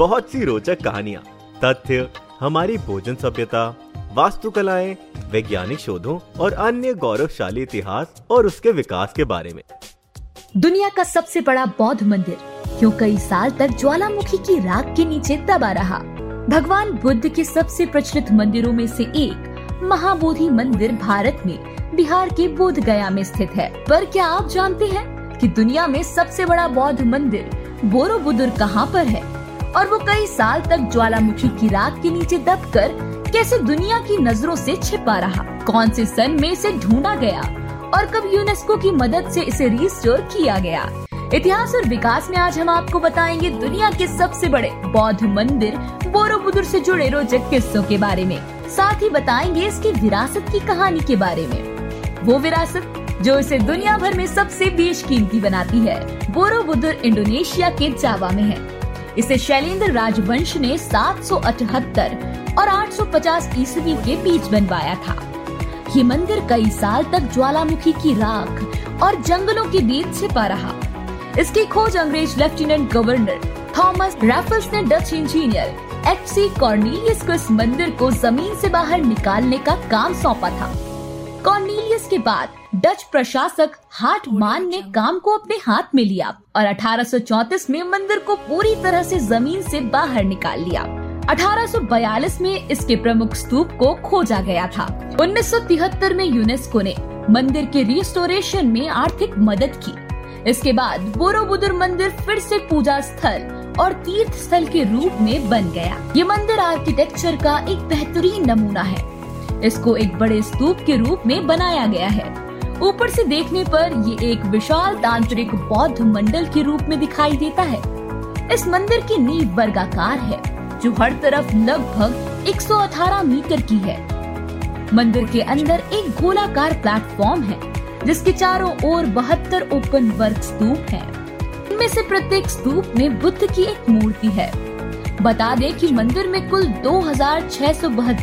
बहुत सी रोचक कहानियाँ, तथ्य, हमारी भोजन सभ्यता, वास्तुकलाएँ, वैज्ञानिक शोधों और अन्य गौरवशाली इतिहास और उसके विकास के बारे में। दुनिया का सबसे बड़ा बौद्ध मंदिर, क्यों कई साल तक ज्वालामुखी की राख के नीचे दबा रहा? भगवान बुद्ध के सबसे प्रचलित मंदिरों में से एक, महाबोधि मंदिर भारत में, बिहार के बोध गया में स्थित है। पर क्या आप जानते हैं कि दुनिया में सबसे बड़ा बौद्ध मंदिर बोरोबुदुर कहाँ पर है? और वो कई साल तक ज्वालामुखी की रात के नीचे दबकर कैसे दुनिया की नज़रों से छिपा रहा। कौन से सन में इसे ढूंढा गया और कब यूनेस्को की मदद से इसे रिस्टोर किया गया। इतिहास और विकास में आज हम आपको बताएँगे दुनिया के सबसे बड़े बौद्ध मंदिर बोरोबुदुर से जुड़े रोचक किस्सों के बारे में। साथ ही बताएँगे इसकी विरासत की कहानी के बारे में। वो विरासत जो इसे दुनिया भर में सबसे बेशकीमती बनाती है, बोरोबुदुर, इंडोनेशिया के जावा में है। इसे शैलेंद्र राजवंश ने 778 और 850 ईस्वी के बीच बनवाया था। ये मंदिर कई साल तक ज्वालामुखी की राख और जंगलों के बीच छिपा रहा। इसकी खोज अंग्रेज़ लेफ्टिनेंट गवर्नर थॉमस रैफल्स ने Dutch engineer H C Cornelius को इस मंदिर को ज़मीन से बाहर निकालने का काम सौंपा था। कॉर्नीलियस के बाद डच प्रशासक हार्ट मान ने काम को अपने हाथ में लिया और 1834 में मंदिर को पूरी तरह से ज़मीन से बाहर निकाल लिया। 1842 में इसके प्रमुख स्तूप को खोजा गया था। 1973 में यूनेस्को ने मंदिर के रिस्टोरेशन में आर्थिक मदद की। इसके बाद बोरोबुदुर मंदिर फिर से पूजा स्थल और तीर्थ स्थल के रूप में बन गया। ये मंदिर आर्किटेक्चर का एक बेहतरीन नमूना है। इसको एक बड़े स्तूप के रूप में बनाया गया है। ऊपर से देखने पर ये एक विशाल तांत्रिक बौद्ध मंडल के रूप में दिखाई देता है। इस मंदिर की नींव वर्गाकार है, जो हर तरफ़ लगभग 118 मीटर की है। मंदिर के अंदर एक गोलाकार प्लेटफॉर्म है, जिसके चारों ओर बहत्तर ओपन वर्क स्तूप हैं। इनमें से प्रत्येक स्तूप में बुद्ध की एक मूर्ति है। बता दें कि मंदिर में कुल दो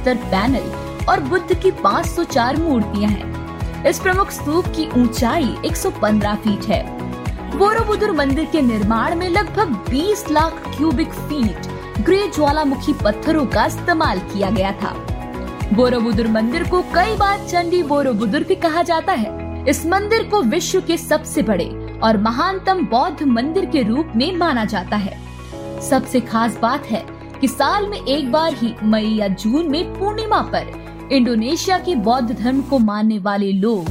पैनल और बुद्ध की 504 मूर्तियाँ हैं। इस प्रमुख स्तूप की ऊंचाई 115 फीट है। बोरोबुदुर मंदिर के निर्माण में लगभग 20 लाख क्यूबिक फीट ग्रे ज्वालामुखी पत्थरों का इस्तेमाल किया गया था। बोरोबुदुर मंदिर को कई बार चंडी बोरोबुदुर भी कहा जाता है। इस मंदिर को विश्व के सबसे बड़े और महानतम बौद्ध मंदिर के रूप में माना जाता है। सबसे खास बात है कि साल में एक बार ही मई या जून में पूर्णिमा पर इंडोनेशिया के बौद्ध धर्म को मानने वाले लोग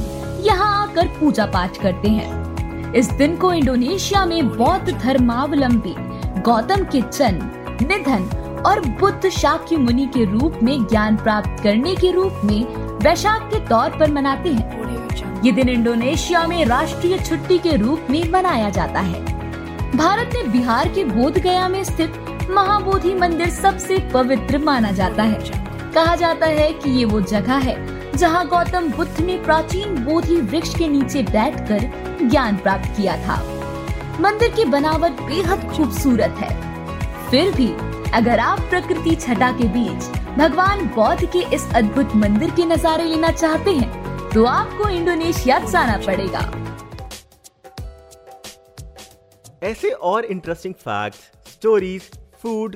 यहाँ आकर पूजा पाठ करते हैं। इस दिन को इंडोनेशिया में बौद्ध धर्मावलंबी गौतम के जन्म, निधन और बुद्ध शाक्य मुनि के रूप में ज्ञान प्राप्त करने के रूप में वैशाख के तौर पर मनाते हैं। ये दिन इंडोनेशिया में राष्ट्रीय छुट्टी के रूप में मनाया जाता है। भारत में बिहार के बोध गया में स्थित महाबोधि मंदिर सबसे पवित्र माना जाता है। कहा जाता है कि ये वो जगह है जहाँ गौतम बुद्ध ने प्राचीन बोधि वृक्ष के नीचे बैठकर ज्ञान प्राप्त किया था। मंदिर की बनावट बेहद खूबसूरत है। फिर भी अगर आप प्रकृति छटा के बीच भगवान बौद्ध के इस अद्भुत मंदिर के नजारे लेना चाहते हैं तो आपको इंडोनेशिया जाना पड़ेगा। ऐसे और interesting facts, stories food